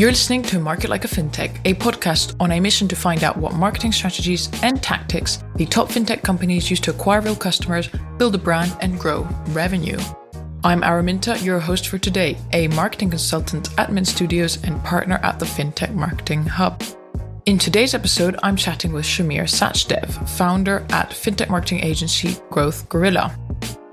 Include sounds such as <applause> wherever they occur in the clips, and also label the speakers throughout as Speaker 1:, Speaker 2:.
Speaker 1: You're listening to Market Like a FinTech, a podcast on a mission to find out what marketing strategies and tactics the top FinTech companies use to acquire real customers, build a brand, and grow revenue. I'm Araminta, your host for today, a marketing consultant at Mint Studios and partner at the FinTech Marketing Hub. In today's episode, I'm chatting with Shamir Sachdev, founder at FinTech marketing agency Growth Gorilla.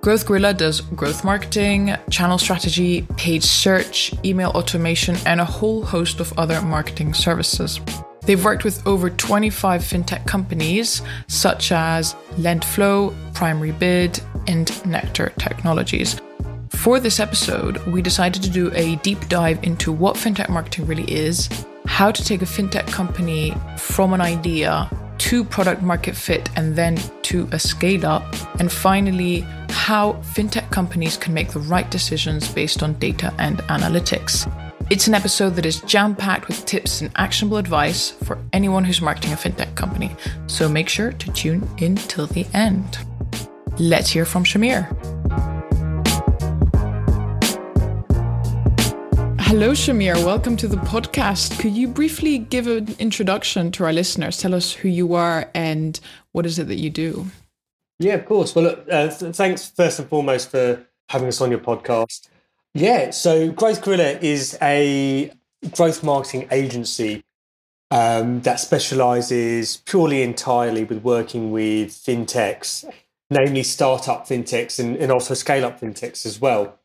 Speaker 1: Growth Gorilla does growth marketing, channel strategy, paid search, email automation, and a whole host of other marketing services. They've worked with over 25 fintech companies such as Lendflow, Primary Bid, and Nectar Technologies. For this episode, we decided to do a deep dive into what fintech marketing really is, how to take a fintech company from an idea to product market fit and then to a scale up, and finally, how fintech companies can make the right decisions based on data and analytics. It's an episode that is jam packed with tips and actionable advice for anyone who's marketing a fintech company, so make sure to tune in till the end. Let's hear from Shamir. Hello, Shamir. Welcome to the podcast. Could you briefly give an introduction to our listeners? Tell us who you are and what is it that you do?
Speaker 2: Yeah, of course. Well, look, uh, thanks first and foremost for having us on your podcast. Yeah, so Growth Gorilla is a growth marketing agency um, that specializes purely entirely with working with fintechs, namely startup fintechs and, and also scale up fintechs as well.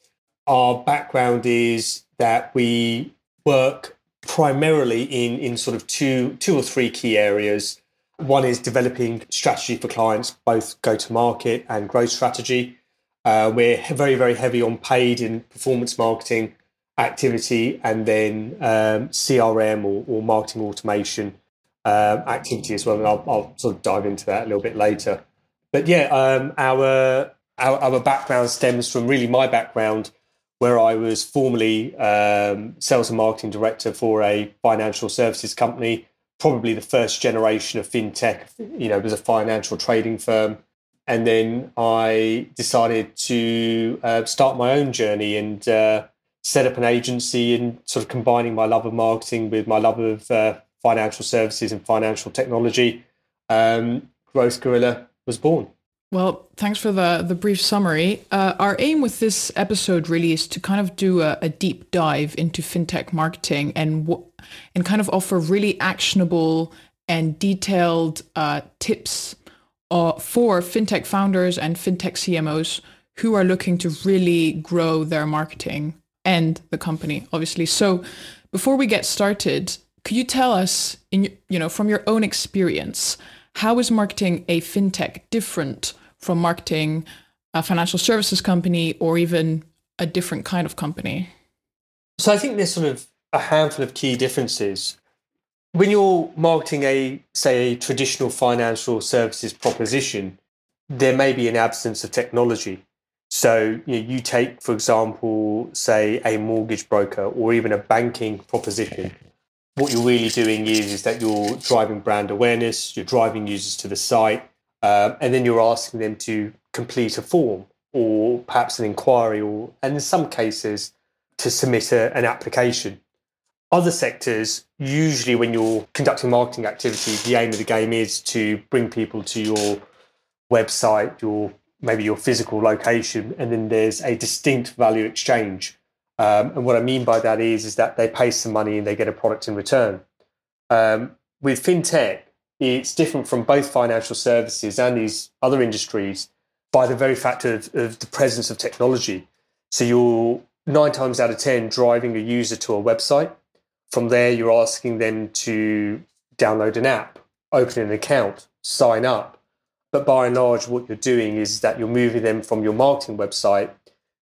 Speaker 2: Our background is that we work primarily in, in sort of two, two or three key areas. One is developing strategy for clients, both go to market and growth strategy. Uh, we're very, very heavy on paid and performance marketing activity and then um, CRM or, or, marketing automation uh, activity as well. And I'll, I'll, sort of dive into that a little bit later. But yeah, um, our, our, our background stems from really my background where I was formerly um, sales and marketing director for a financial services company, probably the first generation of fintech. You know, it was a financial trading firm. And then I decided to uh, start my own journey and uh, set up an agency and sort of combining my love of marketing with my love of uh, financial services and financial technology. Um, Growth Gorilla was born.
Speaker 1: Well, thanks for the, the brief summary. Uh, our aim with this episode really is to kind of do a, a deep dive into fintech marketing and w- and kind of offer really actionable and detailed uh, tips uh, for fintech founders and fintech CMOs who are looking to really grow their marketing and the company, obviously. So, before we get started, could you tell us, in you know, from your own experience, how is marketing a fintech different? From marketing a financial services company or even a different kind of company?
Speaker 2: So I think there's sort of a handful of key differences. When you're marketing a, say, a traditional financial services proposition, there may be an absence of technology. So you, know, you take, for example, say a mortgage broker or even a banking proposition. What you're really doing is, is that you're driving brand awareness, you're driving users to the site, um, and then you're asking them to complete a form or perhaps an inquiry, or and in some cases to submit a, an application. Other sectors, usually when you're conducting marketing activity, the aim of the game is to bring people to your website, your maybe your physical location, and then there's a distinct value exchange. Um, and what I mean by that is, is that they pay some money and they get a product in return. Um, with fintech, it's different from both financial services and these other industries by the very fact of, of the presence of technology. So you're nine times out of 10 driving a user to a website. From there, you're asking them to download an app, open an account, sign up. But by and large, what you're doing is that you're moving them from your marketing website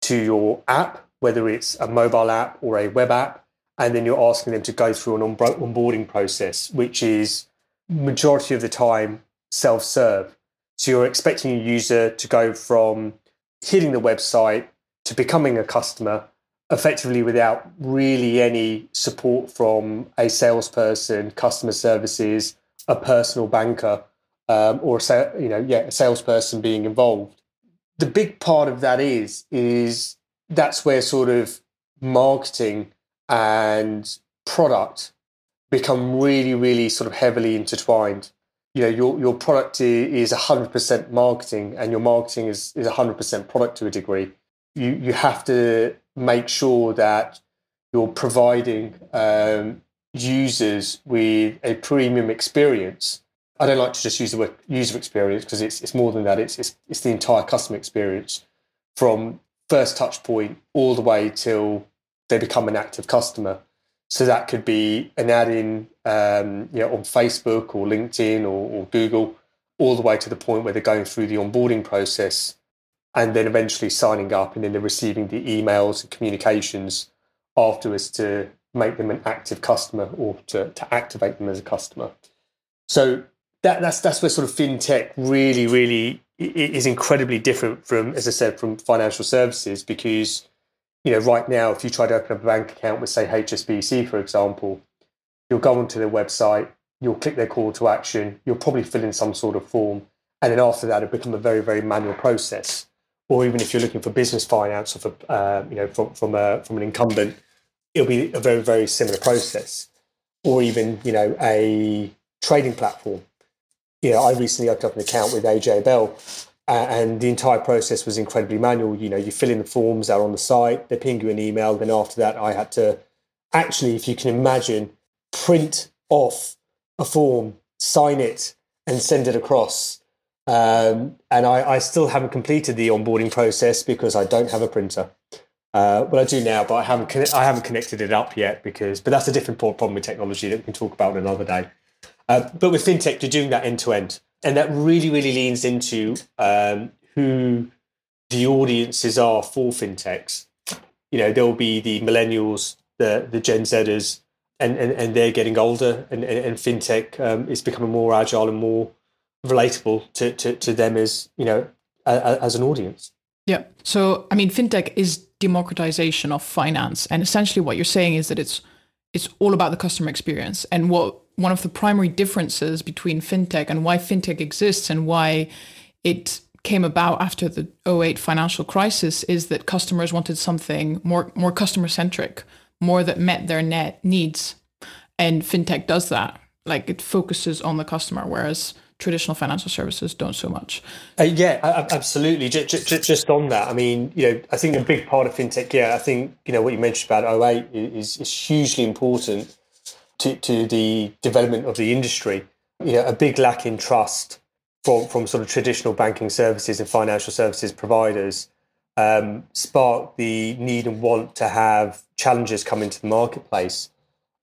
Speaker 2: to your app, whether it's a mobile app or a web app. And then you're asking them to go through an onboarding process, which is majority of the time self serve. So you're expecting a user to go from hitting the website to becoming a customer effectively without really any support from a salesperson, customer services, a personal banker, um, or a, you know, yeah, a salesperson being involved. The big part of that is is that's where sort of marketing and product become really, really sort of heavily intertwined. You know, your, your product is 100% marketing and your marketing is, is 100% product to a degree. You, you have to make sure that you're providing um, users with a premium experience. I don't like to just use the word user experience because it's, it's more than that. It's, it's, it's the entire customer experience from first touch point all the way till they become an active customer. So that could be an ad in um, you know, on Facebook or LinkedIn or, or Google, all the way to the point where they're going through the onboarding process and then eventually signing up and then they're receiving the emails and communications afterwards to make them an active customer or to, to activate them as a customer. So that, that's that's where sort of fintech really, really is incredibly different from, as I said, from financial services because you know right now, if you try to open a bank account with say HSBC, for example, you'll go onto their website, you'll click their call to action, you'll probably fill in some sort of form, and then after that, it becomes a very, very manual process. Or even if you're looking for business finance or for uh, you know from from a, from an incumbent, it'll be a very, very similar process. Or even you know a trading platform you know, I recently opened up an account with AJ Bell, and the entire process was incredibly manual. You know, you fill in the forms that are on the site, they ping you an email. Then after that, I had to actually, if you can imagine, print off a form, sign it, and send it across. Um, and I, I, still haven't completed the onboarding process because I don't have a printer. Uh, well, I do now, but I haven't I haven't connected it up yet because. But that's a different problem with technology that we can talk about another day. Uh, but with fintech, you're doing that end to end, and that really, really leans into um, who the audiences are for fintechs. You know, there'll be the millennials, the the Gen Zers, and and, and they're getting older, and and, and fintech um, is becoming more agile and more relatable to, to, to them as you know a, as an audience.
Speaker 1: Yeah. So I mean, fintech is democratization of finance, and essentially what you're saying is that it's it's all about the customer experience and what one of the primary differences between fintech and why fintech exists and why it came about after the 08 financial crisis is that customers wanted something more more customer centric, more that met their net needs. And fintech does that. Like it focuses on the customer, whereas traditional financial services don't so much.
Speaker 2: Uh, yeah, absolutely. Just, just, just, on that, I mean, you know, I think a big part of fintech, yeah, I think, you know, what you mentioned about 08 is, is hugely important to, to the development of the industry. You know, a big lack in trust from, from sort of traditional banking services and financial services providers um, sparked the need and want to have challenges come into the marketplace.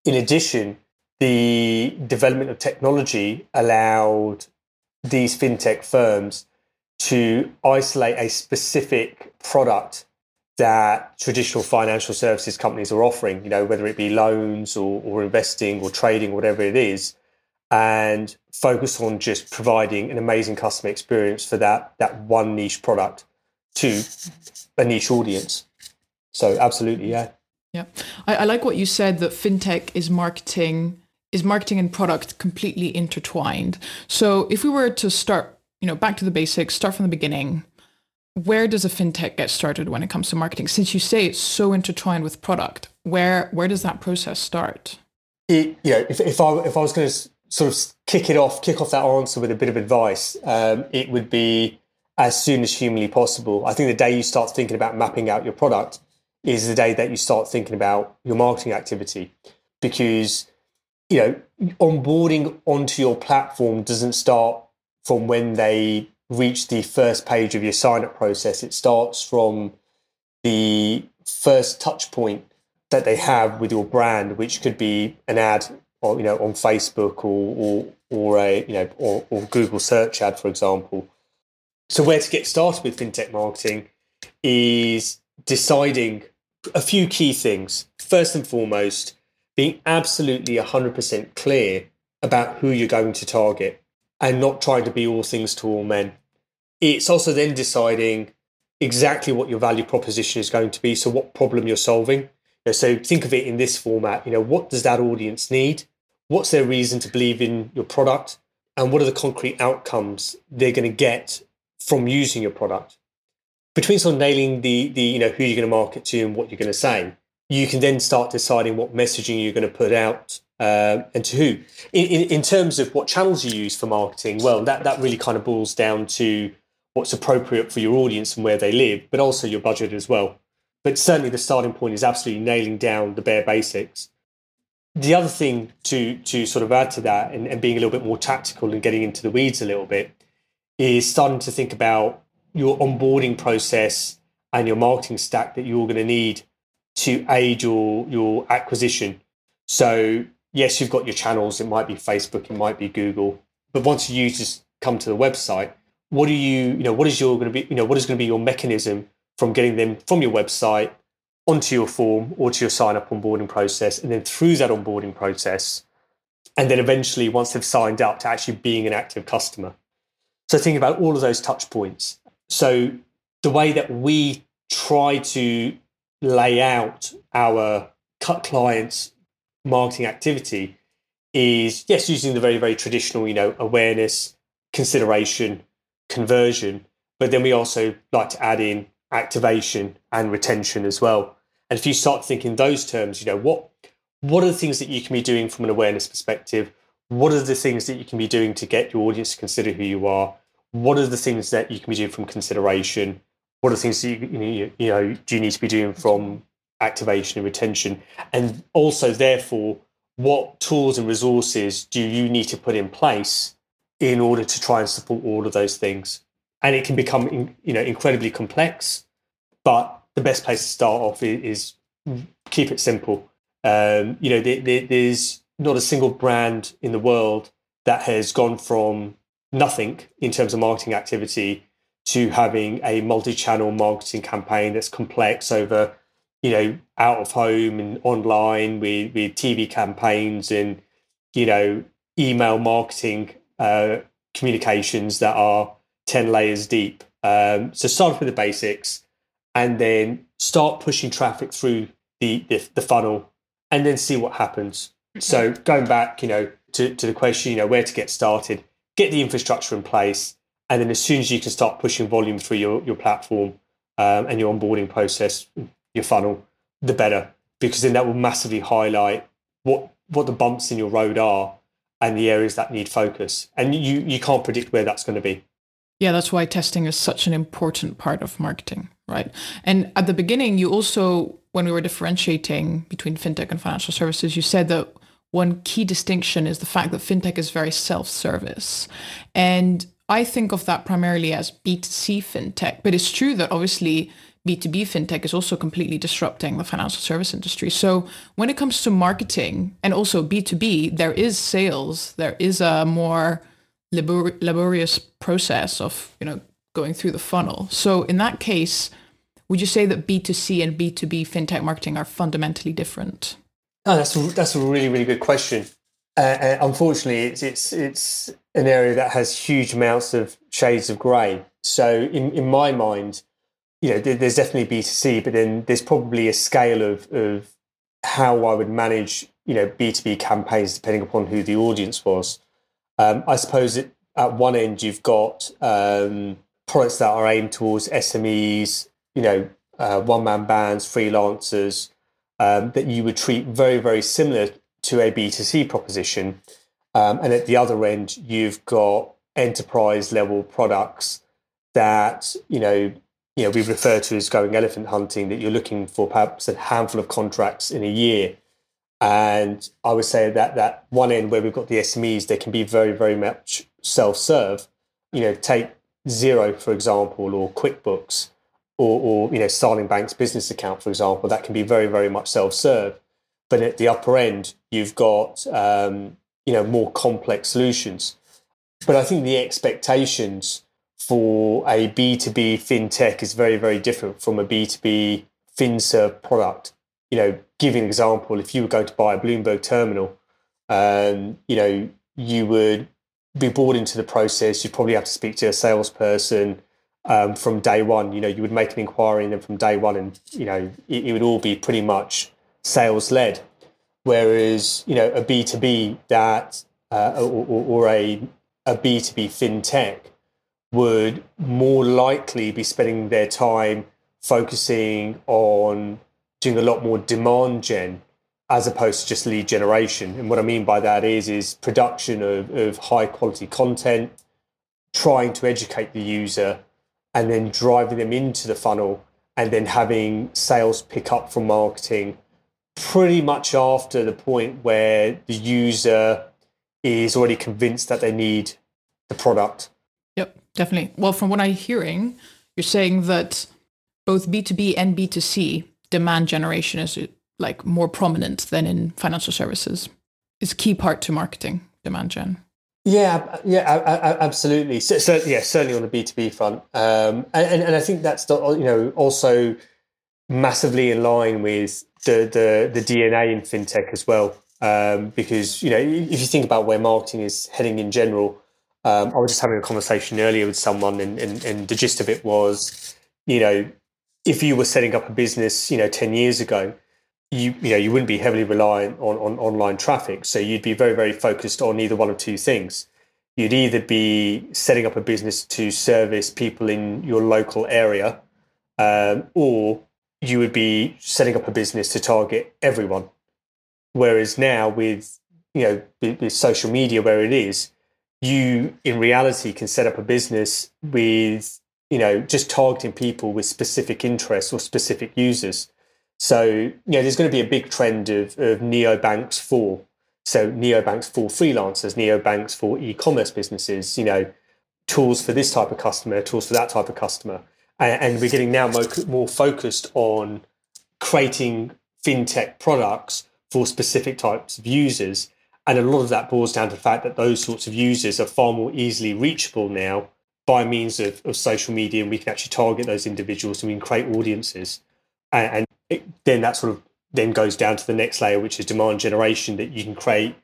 Speaker 2: In addition, the development of technology allowed these fintech firms to isolate a specific product that traditional financial services companies are offering, you know, whether it be loans or, or investing or trading, whatever it is, and focus on just providing an amazing customer experience for that that one niche product to a niche audience. So absolutely, yeah.
Speaker 1: Yeah. I, I like what you said that fintech is marketing is marketing and product completely intertwined. So if we were to start, you know, back to the basics, start from the beginning, where does a fintech get started when it comes to marketing? Since you say it's so intertwined with product, where where does that process start?
Speaker 2: It, you know, if, if I if I was going to sort of kick it off, kick off that answer with a bit of advice, um, it would be as soon as humanly possible. I think the day you start thinking about mapping out your product is the day that you start thinking about your marketing activity, because you know onboarding onto your platform doesn't start from when they reach the first page of your sign up process. It starts from the first touch point that they have with your brand, which could be an ad or you know on Facebook or or, or a you know or, or Google search ad, for example. So where to get started with fintech marketing is deciding a few key things. First and foremost, being absolutely 100% clear about who you're going to target and not trying to be all things to all men. It's also then deciding exactly what your value proposition is going to be. So, what problem you're solving. So, think of it in this format. You know, what does that audience need? What's their reason to believe in your product? And what are the concrete outcomes they're going to get from using your product? Between sort of nailing the the you know who you're going to market to and what you're going to say, you can then start deciding what messaging you're going to put out uh, and to who. In, in, in, terms of what channels you use for marketing, well, that, that really kind of boils down to what's appropriate for your audience and where they live, but also your budget as well. But certainly the starting point is absolutely nailing down the bare basics. The other thing to, to sort of add to that and, and being a little bit more tactical and getting into the weeds a little bit is starting to think about your onboarding process and your marketing stack that you're going to need to aid your your acquisition. So yes, you've got your channels. It might be Facebook, it might be Google. But once users come to the website, what do you you know what is your going to be you know what is going to be your mechanism from getting them from your website onto your form or to your sign up onboarding process, and then through that onboarding process, and then eventually once they've signed up to actually being an active customer. So think about all of those touch points. So the way that we try to lay out our cut clients marketing activity is yes using the very very traditional you know awareness consideration conversion but then we also like to add in activation and retention as well. And if you start thinking those terms you know what what are the things that you can be doing from an awareness perspective? What are the things that you can be doing to get your audience to consider who you are? What are the things that you can be doing from consideration what are the things that you, you, you know do you need to be doing from activation and retention and also therefore what tools and resources do you need to put in place in order to try and support all of those things? And it can become you know incredibly complex but the best place to start off is, is keep it simple. Um, you know there, there, there's not a single brand in the world that has gone from nothing in terms of marketing activity to having a multi-channel marketing campaign that's complex over you know out of home and online with with TV campaigns and you know email marketing uh, communications that are 10 layers deep. Um, so start with the basics and then start pushing traffic through the, the, the funnel and then see what happens. So going back you know to, to the question you know where to get started get the infrastructure in place and then as soon as you can start pushing volume through your, your platform um, and your onboarding process, your funnel, the better, because then that will massively highlight what what the bumps in your road are and the areas that need focus. And you you can't predict where that's going to be.
Speaker 1: Yeah, that's why testing is such an important part of marketing, right? And at the beginning, you also, when we were differentiating between fintech and financial services, you said that one key distinction is the fact that fintech is very self-service. And I think of that primarily as B2C fintech, but it's true that obviously B2B fintech is also completely disrupting the financial service industry. So when it comes to marketing and also B2B, there is sales, there is a more labor- laborious process of, you know, going through the funnel. So in that case, would you say that B2C and B2B fintech marketing are fundamentally different?
Speaker 2: Oh, that's that's a really really good question. Uh, unfortunately, it's it's it's an area that has huge amounts of shades of grey. So in in my mind, you know, there's definitely B two C, but then there's probably a scale of of how I would manage you know B two B campaigns depending upon who the audience was. Um, I suppose it, at one end you've got um, products that are aimed towards SMEs, you know, uh, one man bands, freelancers. Um, that you would treat very, very similar to a B2C proposition. Um, and at the other end, you've got enterprise level products that, you know, you know, we refer to as going elephant hunting, that you're looking for perhaps a handful of contracts in a year. And I would say that that one end where we've got the SMEs, they can be very, very much self-serve. You know, take Xero, for example, or QuickBooks, or, or you know, Starling Bank's business account, for example, that can be very, very much self-serve. But at the upper end, you've got um, you know more complex solutions. But I think the expectations for a B2B fintech is very, very different from a B2B FinServe product. You know, giving an example, if you were going to buy a Bloomberg terminal, um, you know, you would be brought into the process. You'd probably have to speak to a salesperson um, from day one. You know, you would make an inquiry and then from day one, and you know, it, it would all be pretty much sales led. Whereas, you know, a B2B that, uh, or, or a, a B2B fintech would more likely be spending their time focusing on doing a lot more demand gen as opposed to just lead generation. And what I mean by that is is production of, of high quality content, trying to educate the user, and then driving them into the funnel, and then having sales pick up from marketing pretty much after the point where the user is already convinced that they need the product.
Speaker 1: Yep, definitely. Well, from what I'm hearing, you're saying that both B2B and B2C demand generation is like more prominent than in financial services. It's a key part to marketing demand gen.
Speaker 2: Yeah, yeah, absolutely. So, so yeah, certainly on the B two B front, um, and and I think that's the, you know also massively in line with the the the DNA in fintech as well. Um, because you know if you think about where marketing is heading in general, um, I was just having a conversation earlier with someone, and, and, and the gist of it was, you know, if you were setting up a business, you know, ten years ago, you you know you wouldn't be heavily reliant on, on online traffic so you'd be very very focused on either one of two things you'd either be setting up a business to service people in your local area um, or you would be setting up a business to target everyone whereas now with you know with social media where it is you in reality can set up a business with you know just targeting people with specific interests or specific users so, you know, there's going to be a big trend of, of neobanks for so neobanks for freelancers, neobanks for e-commerce businesses, you know, tools for this type of customer, tools for that type of customer. And, we're getting now more, more focused on creating fintech products for specific types of users. And a lot of that boils down to the fact that those sorts of users are far more easily reachable now by means of, of social media. And we can actually target those individuals and we can create audiences. And, and it, then that sort of then goes down to the next layer, which is demand generation, that you can create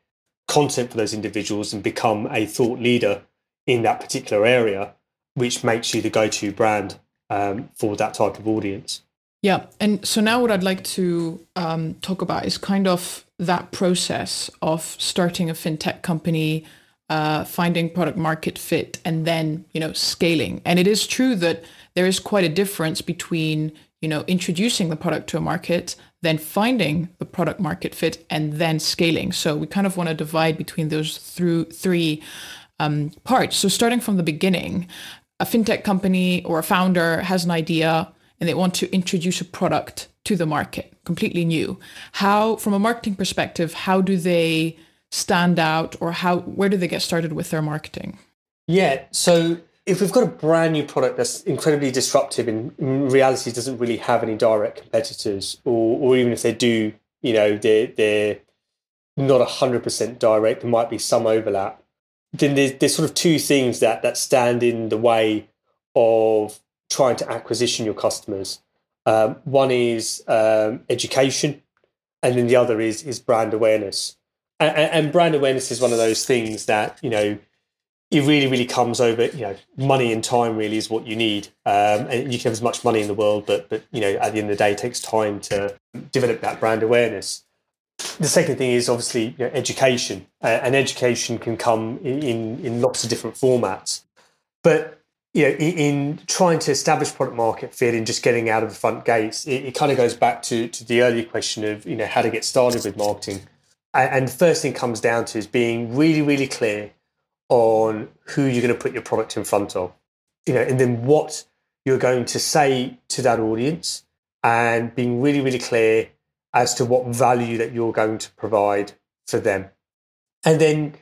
Speaker 2: content for those individuals and become a thought leader in that particular area, which makes you the go-to brand um, for that type of audience.
Speaker 1: Yeah, and so now what I'd like to um, talk about is kind of that process of starting a fintech company, uh, finding product market fit, and then you know scaling. And it is true that there is quite a difference between you know, introducing the product to a market, then finding the product market fit, and then scaling. So we kind of want to divide between those through three um, parts. So starting from the beginning, a fintech company or a founder has an idea and they want to introduce a product to the market, completely new. How, from a marketing perspective, how do they stand out, or how where do they get started with their marketing?
Speaker 2: Yeah, so if we've got a brand new product that's incredibly disruptive and in reality doesn't really have any direct competitors, or, or even if they do, you know, they're, they're not 100% direct, there might be some overlap, then there's, there's sort of two things that, that stand in the way of trying to acquisition your customers. Um, one is um, education, and then the other is, is brand awareness. And, and brand awareness is one of those things that, you know, it really, really comes over, you know, money and time really is what you need. Um, and you can have as much money in the world, but, but, you know, at the end of the day, it takes time to develop that brand awareness. The second thing is obviously you know, education, uh, and education can come in, in, lots of different formats. But you know, in, in, trying to establish product market fit and just getting out of the front gates, it, it, kind of goes back to, to the earlier question of you know how to get started with marketing. And, and the first thing comes down to is being really, really clear on who you're going to put your product in front of, you know, and then what you're going to say to that audience and being really, really clear as to what value that you're going to provide for them. And then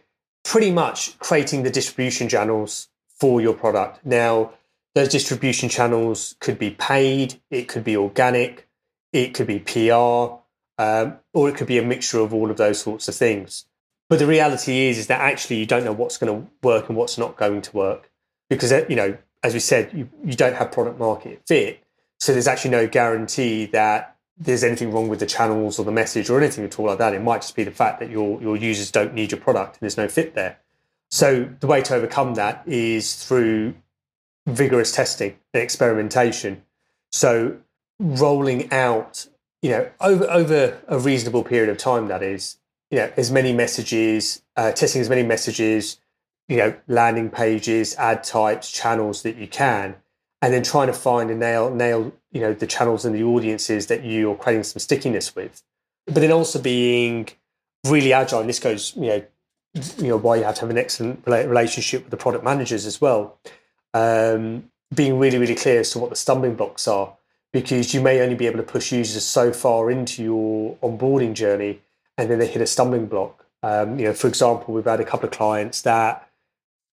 Speaker 2: pretty much creating the distribution channels for your product. Now, those distribution channels could be paid, it could be organic, it could be PR, um, or it could be a mixture of all of those sorts of things. But the reality is, is that actually you don't know what's going to work and what's not going to work because, you know, as we said, you, you don't have product market fit. So there's actually no guarantee that there's anything wrong with the channels or the message or anything at all like that. It might just be the fact that your, your users don't need your product and there's no fit there. So the way to overcome that is through vigorous testing and experimentation. So rolling out, you know, over over a reasonable period of time, that is, you know as many messages, uh, testing as many messages, you know, landing pages, ad types, channels that you can, and then trying to find and nail nail you know the channels and the audiences that you're creating some stickiness with, but then also being really agile. And this goes, you know, you know why you have to have an excellent relationship with the product managers as well. Um, being really really clear as to what the stumbling blocks are, because you may only be able to push users so far into your onboarding journey, and then they hit a stumbling block. Um, you know, for example, we've had a couple of clients that,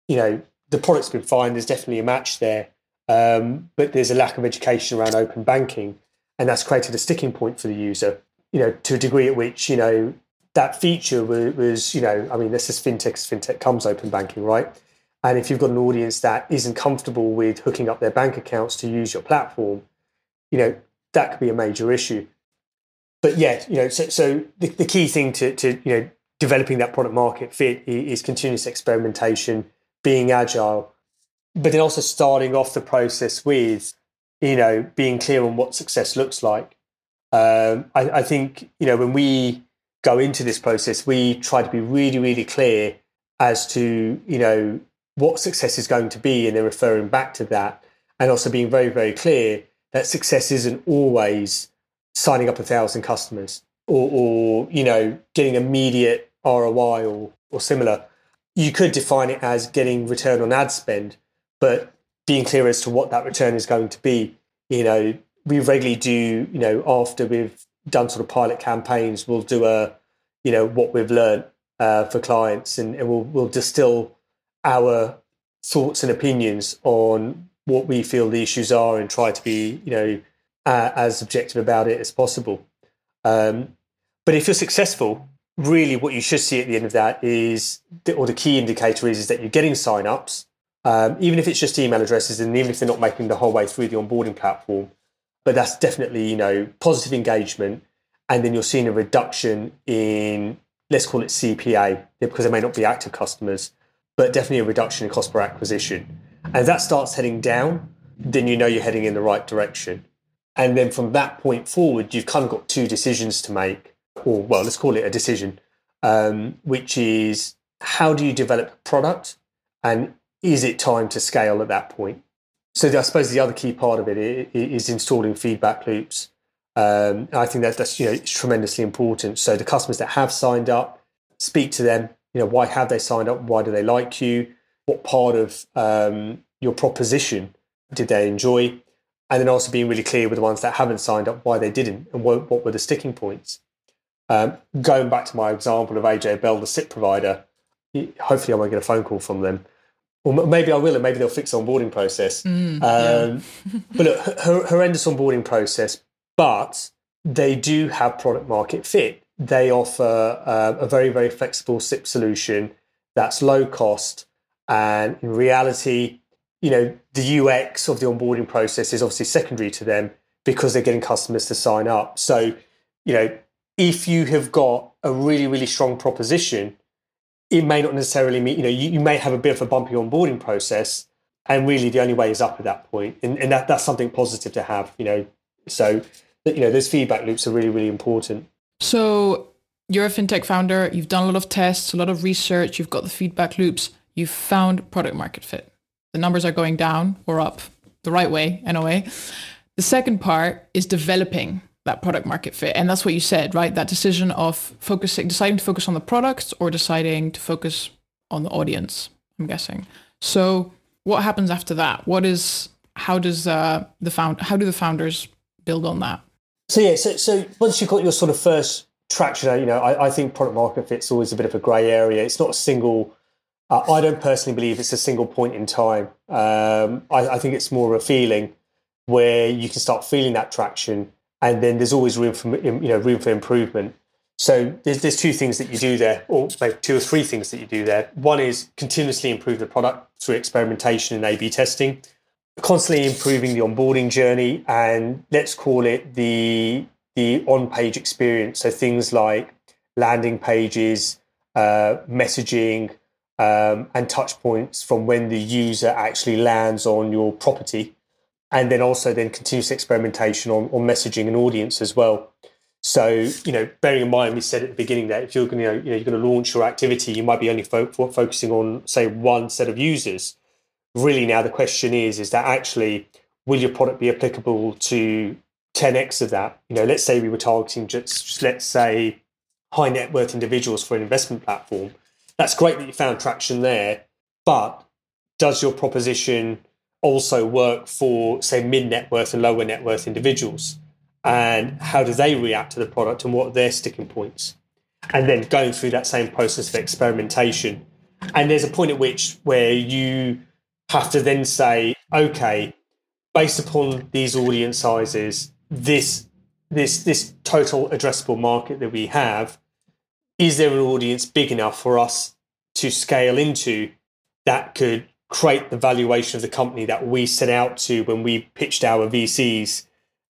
Speaker 2: you know, the product's been fine. There's definitely a match there, um, but there's a lack of education around open banking, and that's created a sticking point for the user. You know, to a degree at which you know that feature was, was you know, I mean, this is fintech. Fintech comes open banking, right? And if you've got an audience that isn't comfortable with hooking up their bank accounts to use your platform, you know, that could be a major issue. But yeah, you know, so, so the, the key thing to, to, you know, developing that product market fit is continuous experimentation, being agile, but then also starting off the process with, you know, being clear on what success looks like. Um, I, I think, you know, when we go into this process, we try to be really, really clear as to, you know, what success is going to be and then referring back to that and also being very, very clear that success isn't always signing up a thousand customers or, or you know, getting immediate ROI or, or similar. You could define it as getting return on ad spend, but being clear as to what that return is going to be. You know, we regularly do, you know, after we've done sort of pilot campaigns, we'll do a, you know, what we've learned uh, for clients and, and we'll, we'll distill our thoughts and opinions on what we feel the issues are and try to be, you know, uh, as objective about it as possible. Um, but if you're successful, really what you should see at the end of that is, or the key indicator is, is that you're getting sign-ups, um, even if it's just email addresses and even if they're not making the whole way through the onboarding platform. But that's definitely, you know, positive engagement. And then you're seeing a reduction in, let's call it CPA, because they may not be active customers, but definitely a reduction in cost per acquisition. And if that starts heading down, then you know you're heading in the right direction. And then from that point forward, you've kind of got two decisions to make, or well, let's call it a decision, um, which is how do you develop a product and is it time to scale at that point? So I suppose the other key part of it is installing feedback loops. Um, I think that that's you know it's tremendously important. So the customers that have signed up, speak to them. You know why have they signed up? Why do they like you? what part of um, your proposition did they enjoy, and then also being really clear with the ones that haven't signed up why they didn't and what, what were the sticking points. Um, going back to my example of AJ Bell, the SIPP provider, hopefully I won't get a phone call from them. Or maybe I will, and maybe they'll fix the onboarding process. Mm, um, yeah. but look, horrendous onboarding process, but they do have product market fit. They offer uh, a very, very flexible SIPP solution that's low cost, and in reality, you know, the UX of the onboarding process is obviously secondary to them because they're getting customers to sign up. So, you know, if you have got a really, really strong proposition, it may not necessarily mean, you know, you, you may have a bit of a bumpy onboarding process. And really the only way is up at that point. And, and that, that's something positive to have, you know. So, you know, those feedback loops are really, really important.
Speaker 1: So you're a fintech founder, you've done a lot of tests, a lot of research, you've got the feedback loops you've found product market fit. The numbers are going down or up the right way, in a way. The second part is developing that product market fit. And that's what you said, right? That decision of focusing, deciding to focus on the products or deciding to focus on the audience, I'm guessing. So what happens after that? What is, how does uh, the found, how do the founders build on that?
Speaker 2: So yeah, so, so once you've got your sort of first traction, you know, I, I think product market fit's always a bit of a grey area. It's not a single uh, I don't personally believe it's a single point in time. Um, I, I, think it's more of a feeling where you can start feeling that traction, and then there's always room for you know room for improvement. So there's there's two things that you do there, or maybe two or three things that you do there. One is continuously improve the product through experimentation and A/B testing, constantly improving the onboarding journey, and let's call it the the on-page experience. So things like landing pages, uh, messaging, um, and touch points from when the user actually lands on your property and then also then continuous experimentation on, on messaging and audience as well so you know bearing in mind we said at the beginning that if you're going to you know, you're going to launch your activity you might be only fo- focusing on say one set of users really now the question is is that actually will your product be applicable to 10x of that? You know, let's say we were targeting just, just let's say high net worth individuals for an investment platform. That's great that you found traction there, but does your proposition also work for, say, mid net worth and lower net worth individuals? And how do they react to the product and what are their sticking points? And then going through that same process of experimentation. And there's a point at which where you have to then say, okay, based upon these audience sizes, this this this total addressable market that we have, is there an audience big enough for us to scale into that could create the valuation of the company that we set out to when we pitched our VCs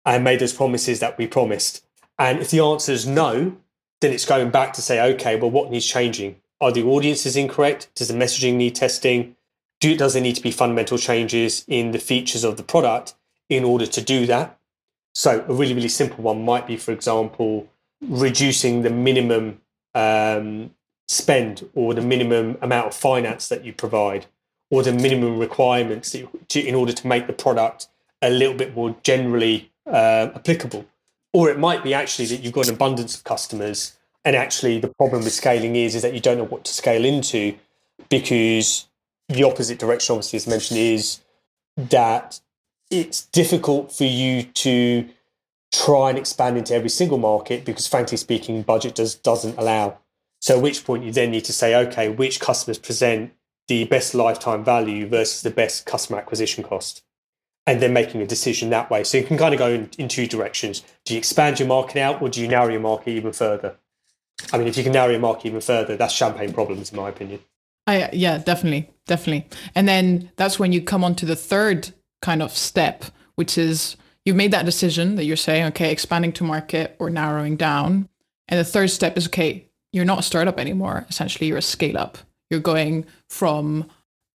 Speaker 2: and made those promises that we promised? And if the answer is no, then it's going back to say, okay, well, what needs changing? Are the audiences incorrect? Does the messaging need testing? Do, does there need to be fundamental changes in the features of the product in order to do that? So, a really, really simple one might be, for example, reducing the minimum um, spend or the minimum amount of finance that you provide or the minimum requirements to, in order to make the product a little bit more generally uh, applicable. Or it might be actually that you've got an abundance of customers, and actually the problem with scaling is is that you don't know what to scale into because the opposite direction, obviously, as mentioned, is that it's difficult for you to try and expand into every single market because, frankly speaking, budget does doesn't allow. So, at which point you then need to say, okay, which customers present the best lifetime value versus the best customer acquisition cost? and then making a decision that way. So you can kind of go in, in two directions. Do you expand your market out or do you narrow your market even further? I mean, if you can narrow your market even further, that's champagne problems, in my opinion.
Speaker 1: I, yeah, definitely, definitely. And then that's when you come on to the third kind of step, which is you've made that decision that you're saying, okay, expanding to market or narrowing down. And the third step is, okay, you're not a startup anymore. Essentially, you're a scale up. You're going from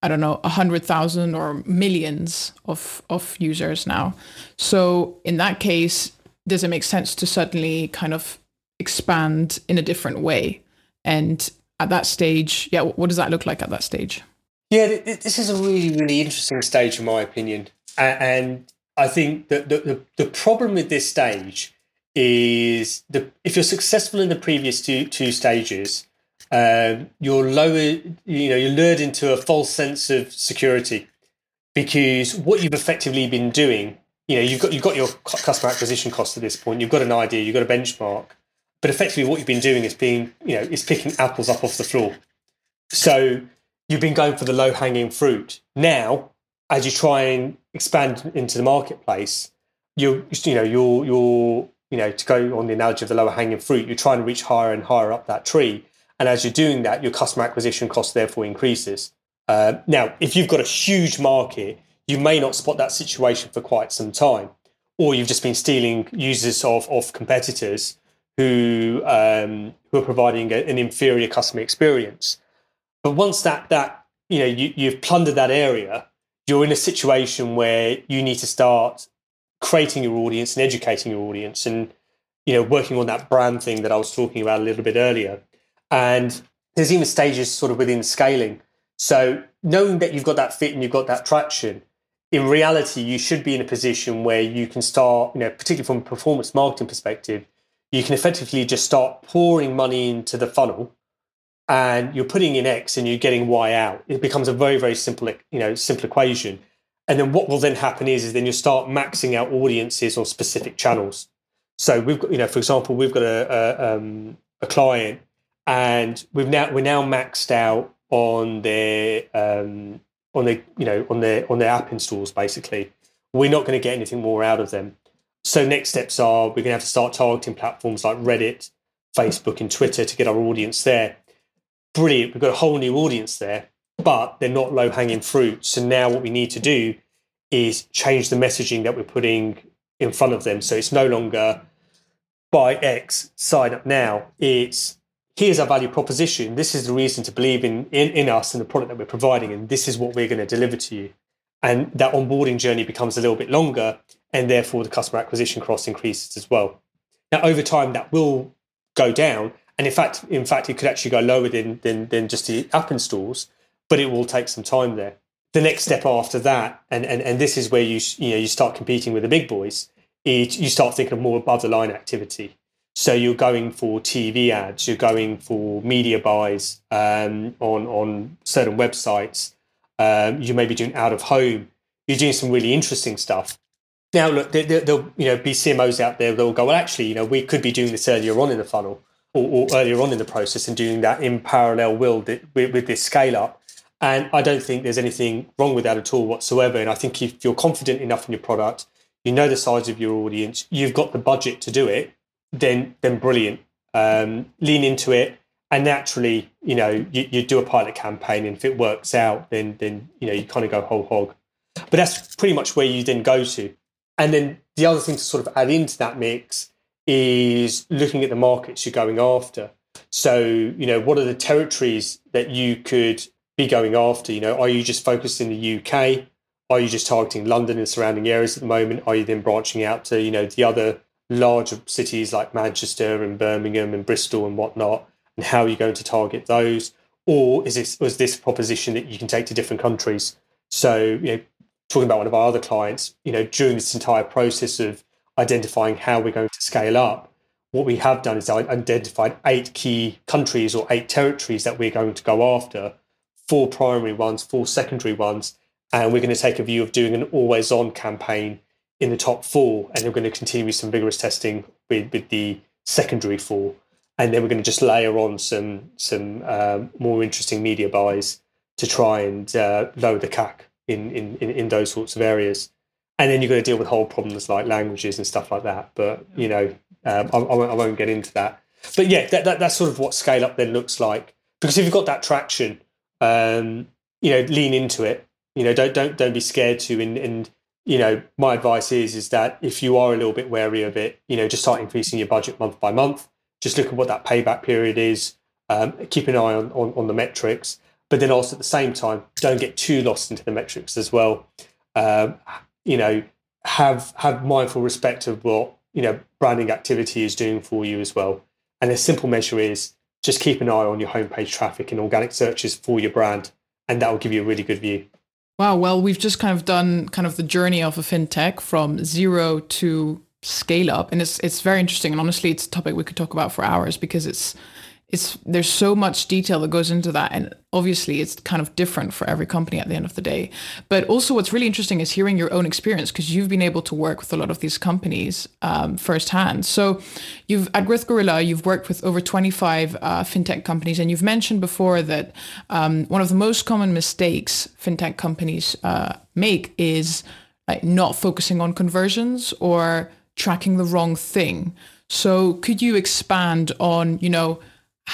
Speaker 1: I don't know, a hundred thousand or millions of of users now. So in that case, does it make sense to suddenly kind of expand in a different way? And at that stage, yeah, what does that look like at that stage?
Speaker 2: Yeah, this is a really, really interesting stage, in my opinion. And I think that the, the, the problem with this stage is the if you're successful in the previous two two stages, um, you're lower, you know, you're lured into a false sense of security because what you've effectively been doing, you know, you've got you've got your customer acquisition cost at this point, you've got an idea, you've got a benchmark, but effectively what you've been doing is being, you know, is picking apples up off the floor. So you've been going for the low hanging fruit. Now, as you try and expand into the marketplace, you're, you know, you're, you're, you know, to go on the analogy of the lower hanging fruit, you're trying to reach higher and higher up that tree and as you're doing that, your customer acquisition cost therefore increases. Uh, now, if you've got a huge market, you may not spot that situation for quite some time, or you've just been stealing users of, of competitors who um, who are providing a, an inferior customer experience. But once that that you know you, you've plundered that area, you're in a situation where you need to start creating your audience and educating your audience, and you know working on that brand thing that I was talking about a little bit earlier. And there's even stages sort of within scaling. So knowing that you've got that fit and you've got that traction, in reality, you should be in a position where you can start, you know, particularly from a performance marketing perspective, you can effectively just start pouring money into the funnel and you're putting in X and you're getting Y out. It becomes a very, very simple, you know, simple equation. And then what will then happen is, is then you start maxing out audiences or specific channels. So we've got, you know, for example, we've got a, a, um, a client and we've now we're now maxed out on their um, on their you know on their on their app installs. Basically, we're not going to get anything more out of them. So next steps are we're going to have to start targeting platforms like Reddit, Facebook, and Twitter to get our audience there. Brilliant, we've got a whole new audience there, but they're not low hanging fruit. So now what we need to do is change the messaging that we're putting in front of them. So it's no longer buy X, sign up now. It's here's our value proposition. This is the reason to believe in, in, in us and the product that we're providing, and this is what we're going to deliver to you. And that onboarding journey becomes a little bit longer, and therefore the customer acquisition cost increases as well. Now, over time, that will go down, and in fact, in fact, it could actually go lower than than, than just the app installs, but it will take some time there. the next step after that, and, and, and this is where you you know you start competing with the big boys, you start thinking of more above the line activity. So you're going for TV ads, you're going for media buys um, on on certain websites. Um, you may be doing out of home. You're doing some really interesting stuff. Now, look, there, will you know be CMOs out there that will go, well, actually, you know, we could be doing this earlier on in the funnel or, or earlier on in the process and doing that in parallel with, with this scale up. And I don't think there's anything wrong with that at all whatsoever. And I think if you're confident enough in your product, you know the size of your audience, you've got the budget to do it, then then brilliant. Um, lean into it, and naturally, you know, you, you do a pilot campaign, and if it works out, then then you know you kind of go whole hog. But that's pretty much where you then go to. And then the other thing to sort of add into that mix is looking at the markets you're going after. So, you know, what are the territories that you could be going after? You know, are you just focused in the UK? Are you just targeting London and surrounding areas at the moment? Are you then branching out to, you know, the other larger cities like Manchester and Birmingham and Bristol and whatnot? And how are you going to target those? Or is this was this proposition that you can take to different countries? So, you know, talking about one of our other clients, you know, during this entire process of identifying how we're going to scale up, what we have done is identified eight key countries or eight territories that we're going to go after, four primary ones, four secondary ones, and we're going to take a view of doing an always on campaign in the top four, and we're going to continue some vigorous testing with, with the secondary four, and then we're going to just layer on some some um, more interesting media buys to try and uh, lower the CAC in, in in those sorts of areas and then you're going to deal with whole problems like languages and stuff like that. But you know, um, I, I, won't, I, won't, get into that. But yeah, that, that, that's sort of what scale up then looks like. Because if you've got that traction, um, you know, lean into it. You know, don't don't don't be scared to. And, and you know, my advice is is that if you are a little bit wary of it, you know, just start increasing your budget month by month. Just look at what that payback period is. Um, keep an eye on, on on the metrics, but then also at the same time, don't get too lost into the metrics as well. Um, you know, have have mindful respect of what you know branding activity is doing for you as well. And a simple measure is just keep an eye on your homepage traffic and organic searches for your brand, and that will give you a really good view.
Speaker 1: Wow. Well, we've just kind of done kind of the journey of a fintech from zero to scale up, and it's it's very interesting. And honestly, it's a topic we could talk about for hours because it's it's there's so much detail that goes into that and obviously it's kind of different for every company at the end of the day. But also what's really interesting is hearing your own experience because you've been able to work with a lot of these companies um, firsthand. So you've at growth gorilla you've worked with over 25 uh, fintech companies and you've mentioned before that um, one of the most common mistakes fintech companies uh, make is like, not focusing on conversions or tracking the wrong thing. So could you expand on you know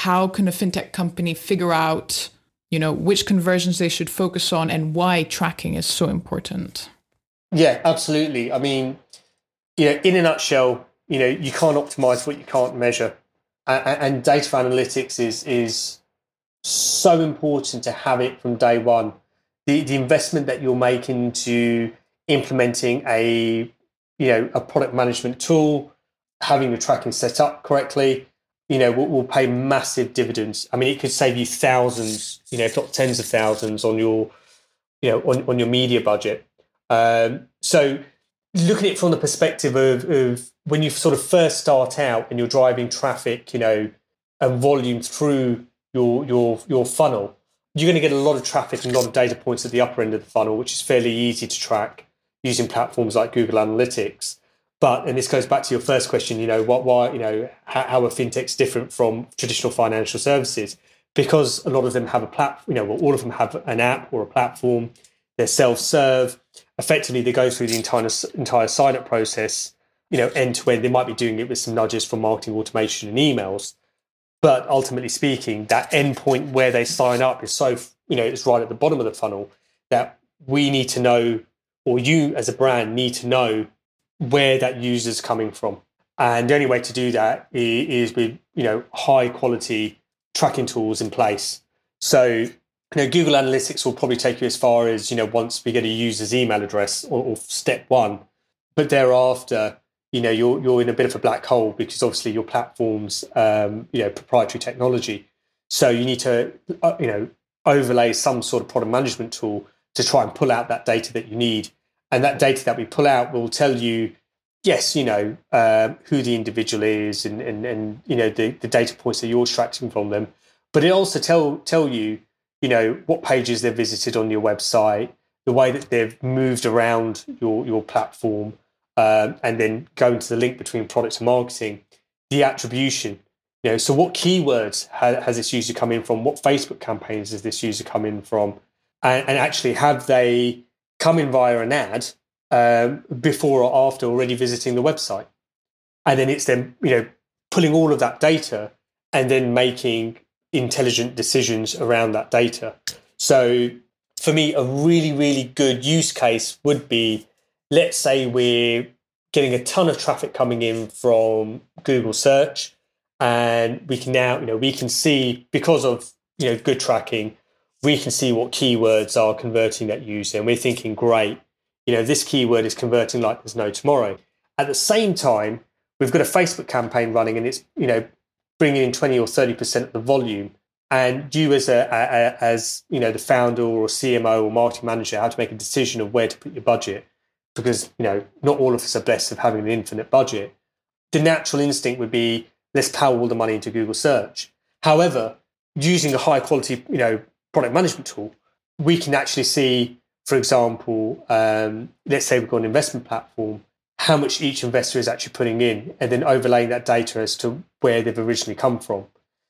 Speaker 1: how can a fintech company figure out you know which conversions they should focus on and why tracking is so important?
Speaker 2: Yeah absolutely. I mean you know in a nutshell you know you can't optimize what you can't measure. And, data analytics is is so important to have it from day one. The the investment that you're making into implementing a you know a product management tool having the tracking set up correctly you know, will, will pay massive dividends. I mean, it could save you thousands, you know, if not tens of thousands on your, you know, on, on your media budget. Um, so looking at it from the perspective of, of when you sort of first start out and you're driving traffic, you know, and volume through your your your funnel, you're going to get a lot of traffic and a lot of data points at the upper end of the funnel, which is fairly easy to track using platforms like Google Analytics. But and this goes back to your first question, you know, what why you know how, how are fintechs different from traditional financial services? Because a lot of them have a platform, you know, well, all of them have an app or a platform. They're self-serve. Effectively, they go through the entire entire sign-up process, you know, end to end. They might be doing it with some nudges from marketing automation and emails, but ultimately speaking, that endpoint where they sign up is so you know it's right at the bottom of the funnel that we need to know, or you as a brand need to know where that user is coming from. And the only way to do that is with you know high quality tracking tools in place. So you know Google Analytics will probably take you as far as you know once we get a user's email address or, or step one, but thereafter you know you're you're in a bit of a black hole because obviously your platform's um, you know proprietary technology. So you need to uh, you know overlay some sort of product management tool to try and pull out that data that you need. And that data that we pull out will tell you, yes, you know, uh, who the individual is and, and, and you know, the, the data points that you're extracting from them. But it also tell tell you, you know, what pages they've visited on your website, the way that they've moved around your, your platform, um, and then going to the link between product and marketing, the attribution. You know, so what keywords ha- has this user come in from? What Facebook campaigns has this user come in from? And, and actually, have they come in via an ad um, before or after already visiting the website? And then it's then you know pulling all of that data and then making intelligent decisions around that data. So for me, a really really good use case would be, let's say we're getting a ton of traffic coming in from Google search and we can now you know we can see because of you know good tracking we can see what keywords are converting that user and we're thinking great you know this keyword is converting like there's no tomorrow. At the same time we've got a facebook campaign running and it's you know bringing in 20 or 30% of the volume. And you as a, a, as you know the founder or cmo or marketing manager have to make a decision of where to put your budget because you know not all of us are blessed of having an infinite budget. The natural instinct would be let's power all the money into google search. However using a high quality you know product management tool we can actually see for example um, let's say we've got an investment platform how much each investor is actually putting in and then overlaying that data as to where they've originally come from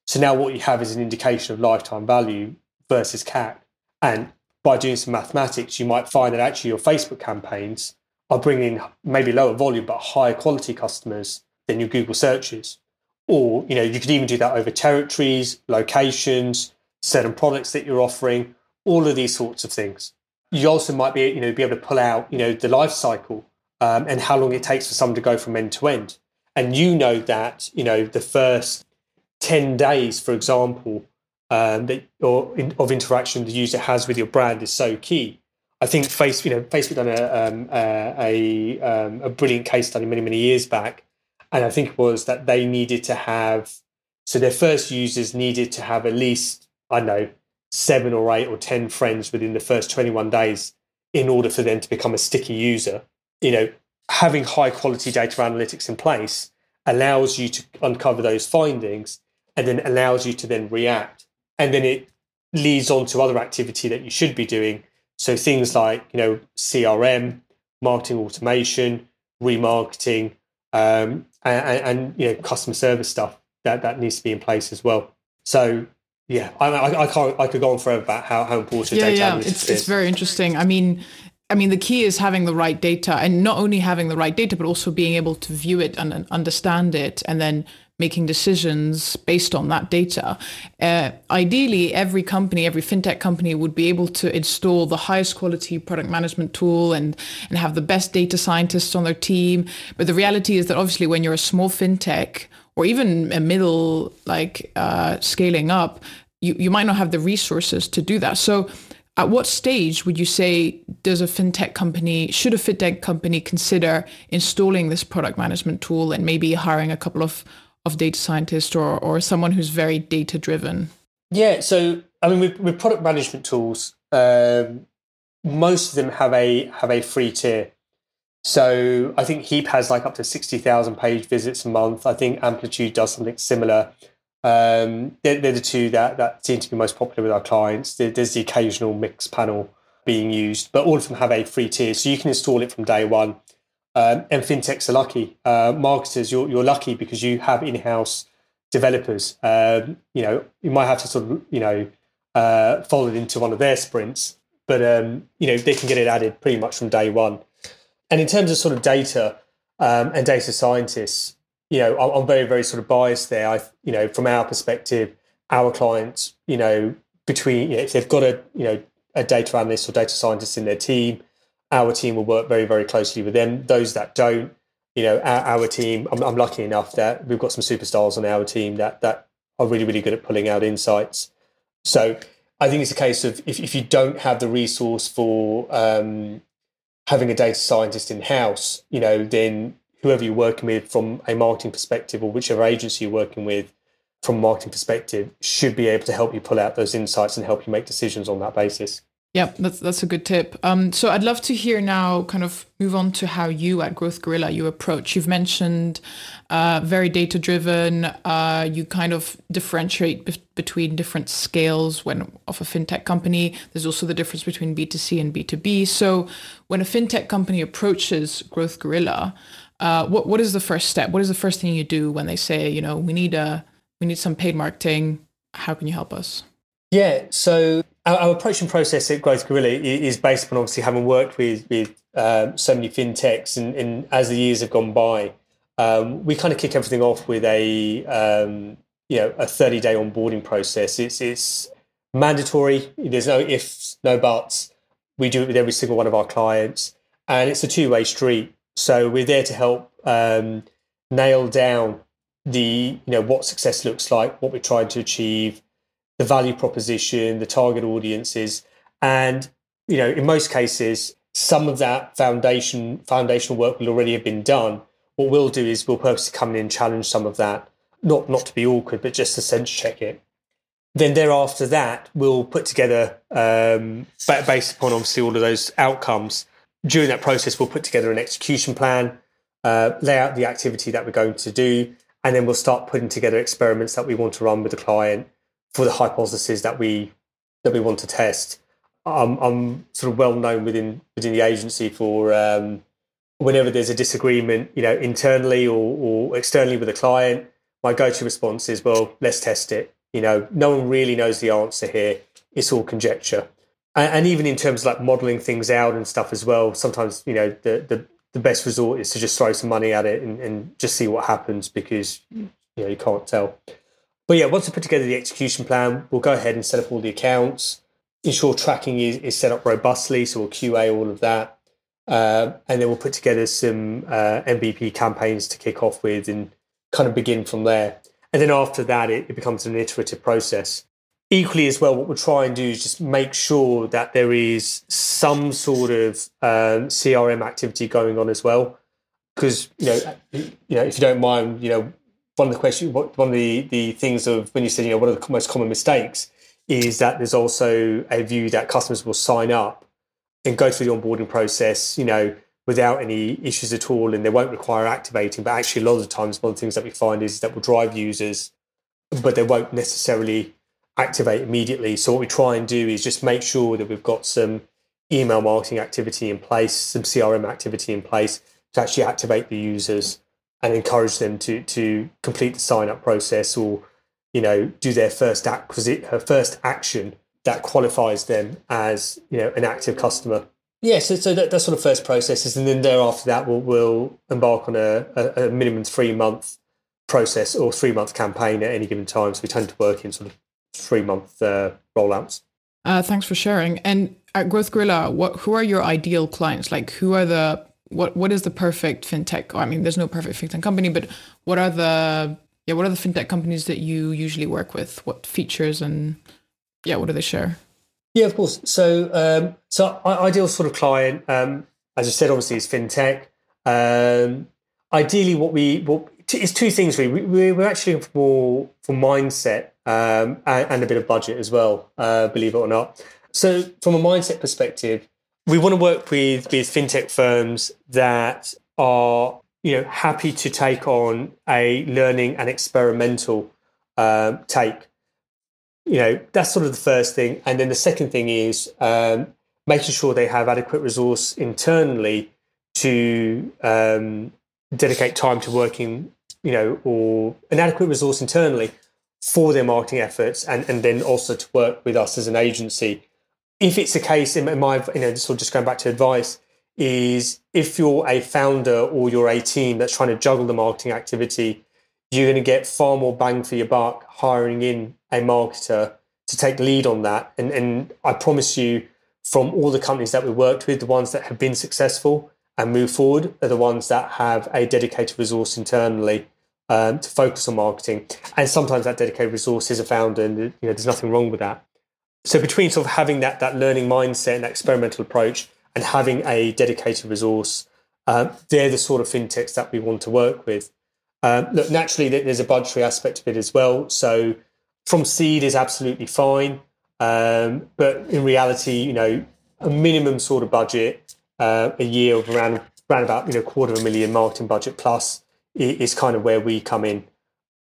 Speaker 2: so now what you have is an indication of lifetime value versus CAC. And by doing some mathematics, you might find that actually your Facebook campaigns are bringing maybe lower volume but higher quality customers than your Google searches. Or you know you could even do that over territories, locations, certain products that you're offering, all of these sorts of things. You also might be you know be able to pull out you know the life cycle um, and how long it takes for someone to go from end to end. And you know that you know the first 10 days, for example, um, that or in, of interaction the user has with your brand is so key. I think Facebook, you know, Facebook done a um, a, um, a brilliant case study many many years back, and I think it was that they needed to have so their first users needed to have at least I know seven or eight or ten friends within the first twenty one days in order for them to become a sticky user. You know, having high quality data analytics in place allows you to uncover those findings and then allows you to then react. And then it leads on to other activity that you should be doing. So things like, you know, CRM, marketing automation, remarketing, um, and, and, you know, customer service stuff that, that needs to be in place as well. So yeah, I, I, I can't. I could go on forever about how, how important
Speaker 1: yeah,
Speaker 2: data
Speaker 1: yeah.
Speaker 2: analytics
Speaker 1: it's,
Speaker 2: is.
Speaker 1: It's very interesting. I mean, I mean, the key is having the right data, and not only having the right data, but also being able to view it and understand it, and then making decisions based on that data. Uh, ideally, every company, every fintech company would be able to install the highest quality product management tool and, and have the best data scientists on their team. But the reality is that obviously when you're a small fintech or even a middle, like uh, scaling up, you, you might not have the resources to do that. So at what stage would you say does a fintech company, should a fintech company consider installing this product management tool and maybe hiring a couple of of data scientists or or someone who's very data driven?
Speaker 2: Yeah, so I mean, with, with product management tools, um, most of them have a have a free tier. So I think Heap has like up to sixty thousand page visits a month. I think Amplitude does something similar. Um, they're, they're, the two that that seem to be most popular with our clients. there's the occasional Mixpanel being used, but all of them have a free tier, so you can install it from day one. Um, and fintechs are lucky. Uh, marketers, you're, you're lucky because you have in-house developers. Um, you know, you might have to sort of, you know, uh, fold it into one of their sprints, but um, you know they can get it added pretty much from day one. And in terms of sort of data um, and data scientists, you know, I'm, very very sort of biased there. I, you know, from our perspective, our clients, you know, between you know, if they've got a you know a data analyst or data scientist in their team, our team will work very, very closely with them. Those that don't, you know, our, our team, I'm, I'm, lucky enough that we've got some superstars on our team that that are really, really good at pulling out insights. So I think it's a case of if, if you don't have the resource for um, having a data scientist in house, you know, then whoever you're working with from a marketing perspective or whichever agency you're working with from a marketing perspective should be able to help you pull out those insights and help you make decisions on that basis.
Speaker 1: Yeah, that's that's a good tip. Um, so I'd love to hear now, kind of move on to how you at Growth Gorilla you approach. You've mentioned uh, very data driven. Uh, you kind of differentiate be- between different scales when of a fintech company. There's also the difference between B2C and B2B. So when a fintech company approaches Growth Gorilla, uh, what what is the first step? What is the first thing you do when they say, you know, we need a we need some paid marketing? How can you help us?
Speaker 2: Yeah, so our, our approach and process at Growth Gorilla is based upon obviously having worked with with um, so many fintechs, and, and, as the years have gone by, um, we kind of kick everything off with a um, you know a thirty day onboarding process. It's it's mandatory. There's no ifs, no buts. We do it with every single one of our clients, and it's a two way street. So we're there to help um, nail down the you know what success looks like, what we're trying to achieve, the value proposition, the target audiences, and you know, in most cases, some of that foundation foundational work will already have been done. What we'll do is we'll purposely come in and challenge some of that, not not to be awkward, but just to sense check it. Then thereafter that, we'll put together, um, based upon obviously all of those outcomes. During that process, we'll put together an execution plan, uh, lay out the activity that we're going to do, and then we'll start putting together experiments that we want to run with the client for the hypothesis that we that we want to test. I'm, I'm sort of well known within within the agency for um, whenever there's a disagreement, you know, internally or, or externally with a client, my go-to response is, "Well, let's test it." You know, no one really knows the answer here. It's all conjecture, and, and even in terms of like modelling things out and stuff as well. Sometimes, you know, the the the best resort is to just throw some money at it and, and just see what happens because you know you can't tell. But yeah, once we put together the execution plan, we'll go ahead and set up all the accounts, ensure tracking is, is set up robustly, so we'll QA all of that. Uh, and then we'll put together some uh, MVP campaigns to kick off with and kind of begin from there. And then after that, it, it becomes an iterative process. Equally, as well, what we'll try and do is just make sure that there is some sort of um, CRM activity going on as well. Because you know, you know, if you don't mind, you know, one of the questions, one of the, the things of when you said, you know, what are the most common mistakes is that there's also a view that customers will sign up and go through the onboarding process, you know, without any issues at all, and they won't require activating. But actually, a lot of the times, one of the things that we find is that will drive users, but they won't necessarily activate immediately. So what we try and do is just make sure that we've got some email marketing activity in place, some CRM activity in place to actually activate the users and encourage them to to complete the sign up process or you know do their first acquisite her first action that qualifies them as you know an active customer. Yeah so, so that, that's sort of first processes and then thereafter that we'll, we'll embark on a, a, a minimum three month process or three month campaign at any given time. So we tend to work in sort of three month uh, rollouts.
Speaker 1: Uh, thanks for sharing. And at growth gorilla what who are your ideal clients? Like who are the what what is the perfect fintech? I mean, there's no perfect fintech company, but what are the yeah what are the fintech companies that you usually work with? What features and yeah, what do they share?
Speaker 2: Yeah, of course. So um, so ideal sort of client, um, as I said, obviously is fintech. Um, ideally, what we what it's two things really. We, we're actually for for mindset um, and, and, a bit of budget as well. Uh, believe it or not. So from a mindset perspective, we want to work with with fintech firms that are you know happy to take on a learning and experimental um, take. You know that's sort of the first thing, and then the second thing is um, making sure they have adequate resource internally to um, dedicate time to working, you know, or an adequate resource internally for their marketing efforts, and and then also to work with us as an agency if it's a case in my you know sort of just going back to advice is if you're a founder or you're a team that's trying to juggle the marketing activity you're going to get far more bang for your buck hiring in a marketer to take lead on that. And and i promise you from all the companies that we worked with the ones that have been successful and move forward are the ones that have a dedicated resource internally um, to focus on marketing. And sometimes that dedicated resource is a founder and you know there's nothing wrong with that so between sort of having that that learning mindset and experimental approach and having a dedicated resource, uh, they're the sort of fintechs that we want to work with. Um, look, naturally, there's a budgetary aspect of it as well. So from seed is absolutely fine. Um, but in reality, you know, a minimum sort of budget uh, a year of around around about you know quarter of a million marketing budget plus is kind of where we come in.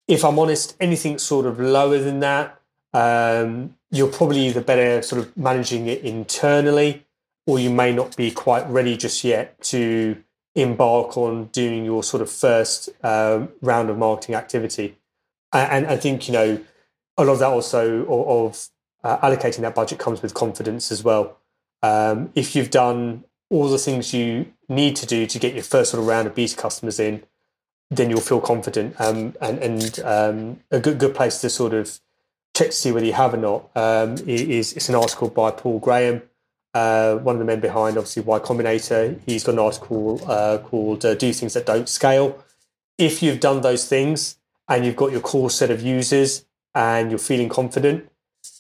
Speaker 2: If I'm honest, anything sort of lower than that, um, you're probably either better sort of managing it internally, or you may not be quite ready just yet to embark on doing your sort of first um, round of marketing activity. And, I think you know a lot of that also of, of uh, allocating that budget comes with confidence as well. Um, if you've done all the things you need to do to get your first sort of round of beta customers in, then you'll feel confident. Um, and and um, a good good place to sort of check to see whether you have or not um, is it's an article by Paul Graham, uh, one of the men behind obviously Y Combinator. He's got an article uh, called uh, "Do Things That Don't Scale." If you've done those things and you've got your core set of users and you're feeling confident,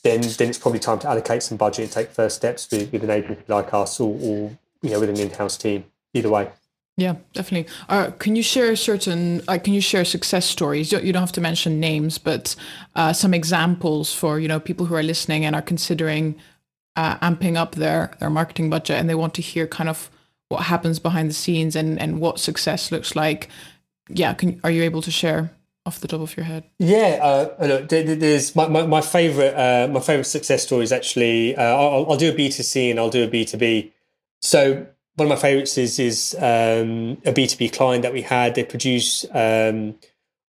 Speaker 2: then then it's probably time to allocate some budget and take first steps with, with an agency like us or, or you know with an in-house team. Either way.
Speaker 1: Yeah, definitely. Uh, can you share certain? Uh, can you share success stories? You don't have to mention names, but uh, some examples for you know people who are listening and are considering uh, amping up their their marketing budget, and they want to hear kind of what happens behind the scenes and and what success looks like. Yeah, can are you able to share? off the top of your head?
Speaker 2: Yeah, uh, look, there's my, my, my favorite uh, my favorite success story is actually uh, I'll, I'll do a B two C and I'll do a B two B. So one of my favorites is is um, a B two B client that we had. They produce um,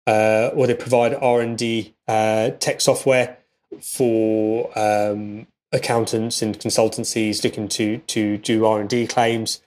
Speaker 2: uh, or they provide R and D uh, tech software for um, accountants and consultancies looking to to do R and D claims.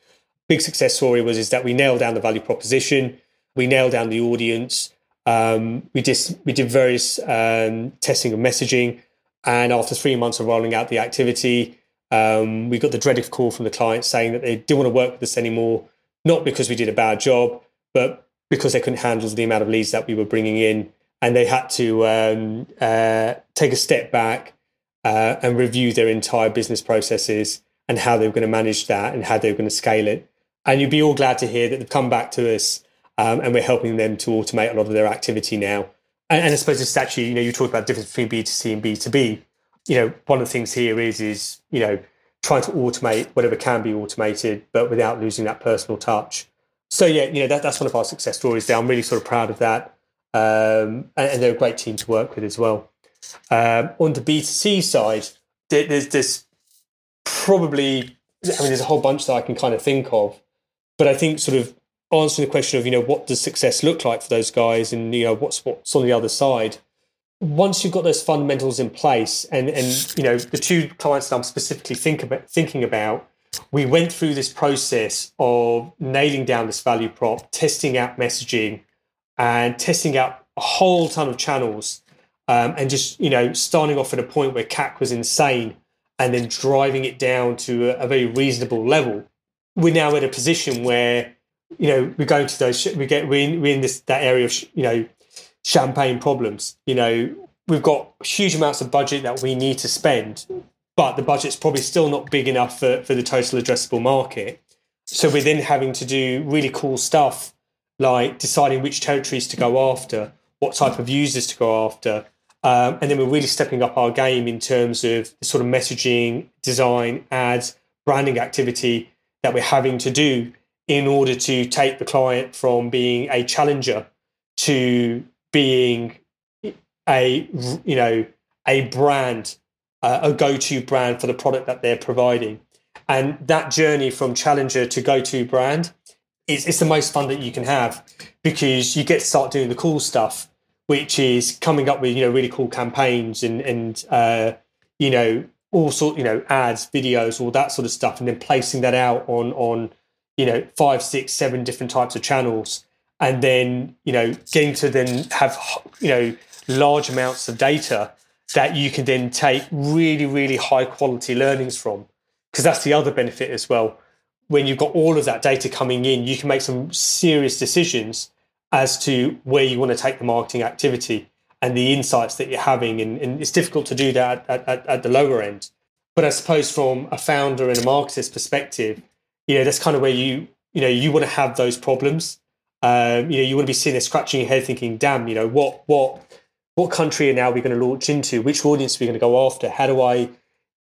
Speaker 2: Big success story was is that we nailed down the value proposition, we nailed down the audience, um, we did we did various um, testing of messaging, and after three months of rolling out the activity, um, we got the dreaded call from the client saying that they didn't want to work with us anymore, not because we did a bad job, but because they couldn't handle the amount of leads that we were bringing in, and they had to um, uh, take a step back uh, and review their entire business processes and how they were going to manage that and how they were going to scale it. And you'd be all glad to hear that they've come back to us um, and we're helping them to automate a lot of their activity now. And, and I suppose it's actually, you know, you talk about the difference between B2C and B2B. You know, one of the things here is, is, you know, trying to automate whatever can be automated, but without losing that personal touch. So yeah, you know, that, that's one of our success stories there. I'm really sort of proud of that. Um, and, and, they're a great team to work with as well. Um, on the B2C side, there, there's this probably, I mean, there's a whole bunch that I can kind of think of, but I think sort of answering the question of you know what does success look like for those guys and you know what's what's on the other side once you've got those fundamentals in place and and you know the two clients that i'm specifically think about, thinking about we went through this process of nailing down this value prop testing out messaging and testing out a whole ton of channels um, and just you know starting off at a point where cac was insane and then driving it down to a, a very reasonable level. We're now at a position where you know, we're going to those, we get, we're in, we're in this, that area of, you know, champagne problems. You know, we've got huge amounts of budget that we need to spend, but the budget's probably still not big enough for, for the total addressable market. So we're then having to do really cool stuff like deciding which territories to go after, what type of users to go after. Um, and then we're really stepping up our game in terms of the sort of messaging, design, ads, branding activity that we're having to do in order to take the client from being a challenger to being a you know a brand uh, a go-to brand for the product that they're providing. And that journey from challenger to go-to brand is it's the most fun that you can have because you get to start doing the cool stuff which is coming up with you know really cool campaigns and and uh, you know all sort you know ads videos all that sort of stuff and then placing that out on on you know five six seven different types of channels and then you know getting to then have you know large amounts of data that you can then take really really high quality learnings from. Because that's the other benefit as well. When you've got all of that data coming in you can make some serious decisions as to where you want to take the marketing activity and the insights that you're having and, and it's difficult to do that at, at, at the lower end. But i suppose from a founder and a marketer's perspective you know that's kind of where you you know you want to have those problems um, you know you want to be sitting there scratching your head thinking damn you know what what what country are now we going to launch into? Which audience are we going to go after? How do I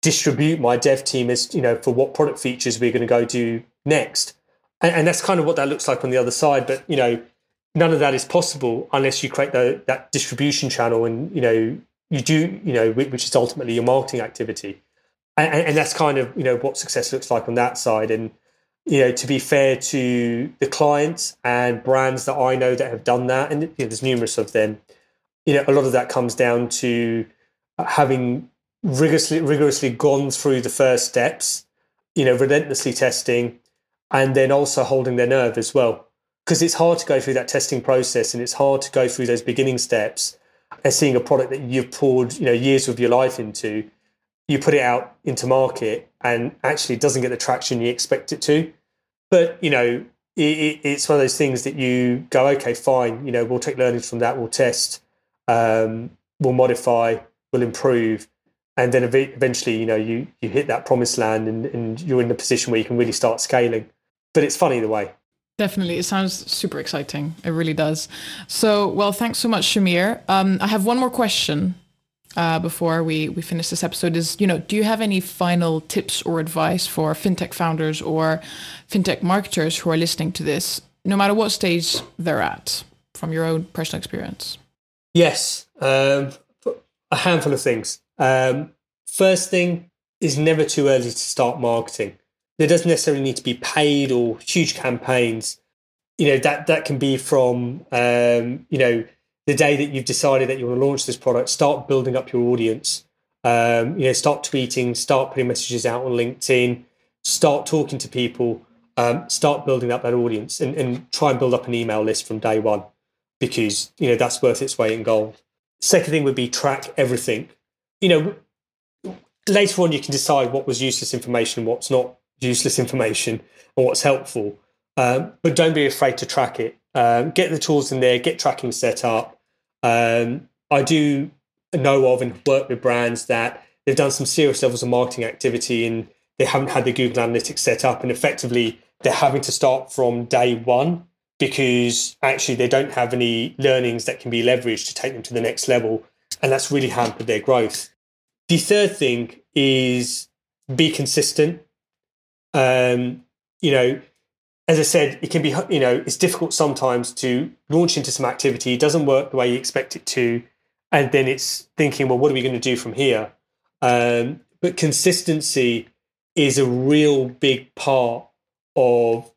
Speaker 2: distribute my dev team as, you know, for what product features we're going to go do next? And, and that's kind of what that looks like on the other side. But, you know, none of that is possible unless you create the, that distribution channel and, you know, you do, you know, which is ultimately your marketing activity. And, and that's kind of, you know, what success looks like on that side. And, you know, to be fair to the clients and brands that I know that have done that, and you know, there's numerous of them, you know, a lot of that comes down to uh, having rigorously rigorously gone through the first steps, you know, relentlessly testing, and then also holding their nerve as well. Because it's hard to go through that testing process, and it's hard to go through those beginning steps, and seeing a product that you've poured, you know, years of your life into, you put it out into market and actually doesn't get the traction you expect it to. But, you know, it, it's one of those things that you go, okay, fine, you know, we'll take learnings from that, we'll test, um, we'll modify, we'll improve. And then eventually, you know, you, you hit that promised land and, and you're in a position where you can really start scaling. But it's funny the way.
Speaker 1: Definitely. It sounds super exciting. It really does. So, well, thanks so much, Shamir. Um, I have one more question uh, before we, we finish this episode is, you know, do you have any final tips or advice for fintech founders or fintech marketers who are listening to this, no matter what stage they're at, from your own personal experience?
Speaker 2: Yes, um, a handful of things. Um, first thing is never too early to start marketing. There doesn't necessarily need to be paid or huge campaigns. You know that that can be from um, you know the day that you've decided that you want to launch this product, start building up your audience. Um, you know, start tweeting, start putting messages out on LinkedIn, start talking to people, um, start building up that audience, and, and try and build up an email list from day one because you know that's worth its weight in gold. Second thing would be track everything. You know, later on you can decide what was useless information, what's not useless information, and what's helpful. Um, but don't be afraid to track it. Um, get the tools in there, get tracking set up. Um, I do know of and work with brands that they've done some serious levels of marketing activity and they haven't had the Google Analytics set up, and effectively they're having to start from day one because actually they don't have any learnings that can be leveraged to take them to the next level, and that's really hampered their growth. The third thing is be consistent. Um, you know, as I said, it can be, you know, it's difficult sometimes to launch into some activity. It doesn't work the way you expect it to. And then it's thinking, well, what are we going to do from here? Um, but consistency is a real big part of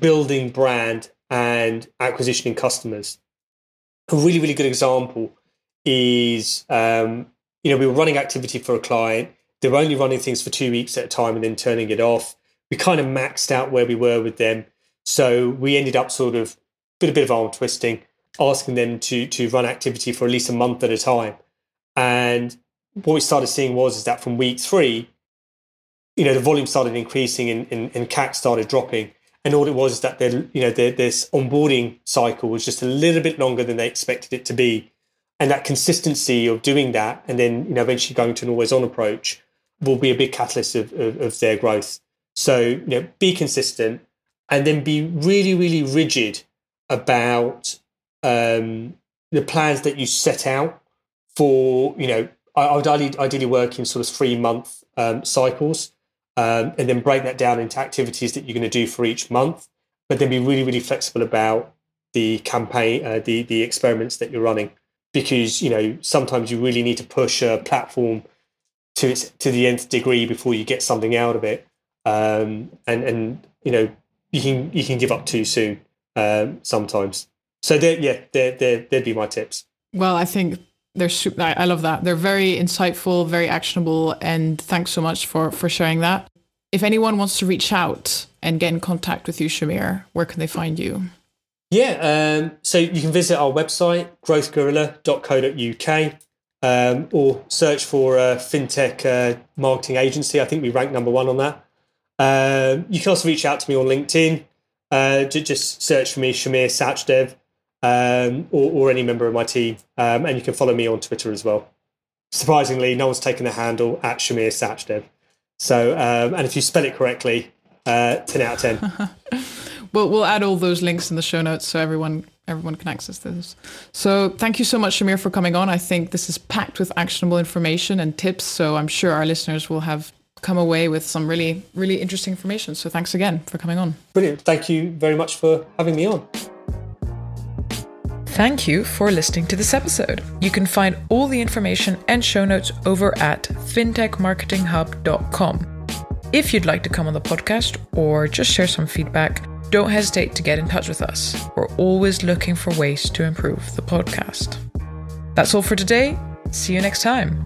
Speaker 2: building brand and acquisitioning customers. A really, really good example is, um, you know, we were running activity for a client. They were only running things for two weeks at a time and then turning it off we kind of maxed out where we were with them. So we ended up sort of with a bit of arm twisting, asking them to to run activity for at least a month at a time. And what we started seeing was is that from week three, you know, the volume started increasing and, and, and CAC started dropping. And all it was is that their, you know, their, this onboarding cycle was just a little bit longer than they expected it to be. And that consistency of doing that and then, you know, eventually going to an always on approach will be a big catalyst of, of, of their growth. So, you know, be consistent and then be really, really rigid about um, the plans that you set out for, you know, I, would ideally, ideally work in sort of three month um, cycles um, and then break that down into activities that you're going to do for each month, but then be really, really flexible about the campaign, uh, the, the experiments that you're running. Because, you know, sometimes you really need to push a platform to its to the nth degree before you get something out of it um, and and you know you can you can give up too soon um, sometimes. So yeah, they're, they're, they'd be my tips.
Speaker 1: Well, I think they're super, I love that. They're very insightful, very actionable, and thanks so much for for sharing that. If anyone wants to reach out and get in contact with you, Shamir, where can they find you?
Speaker 2: Yeah, um, so you can visit our website, growthgorilla.co.uk, um, or search for a fintech uh, marketing agency. I think we rank number one on that. Um, you can also reach out to me on LinkedIn. Uh, just search for me, Shamir Sachdev, um, or, or, any member of my team. Um, and you can follow me on Twitter as well. Surprisingly, no one's taken the handle at Shamir Sachdev. So, um, and if you spell it correctly, uh, 10 out of 10. <laughs>
Speaker 1: we'll, we'll add all those links in the show notes so everyone everyone can access this. So thank you so much, Shamir, for coming on. I think this is packed with actionable information and tips. So I'm sure our listeners will have come away with some really, really interesting information. So thanks again for coming on.
Speaker 2: Brilliant. Thank you very much for having me on.
Speaker 1: Thank you for listening to this episode. You can find all the information and show notes over at fintechmarketinghub.com. If you'd like to come on the podcast or just share some feedback, don't hesitate to get in touch with us. We're always looking for ways to improve the podcast. That's all for today. See you next time.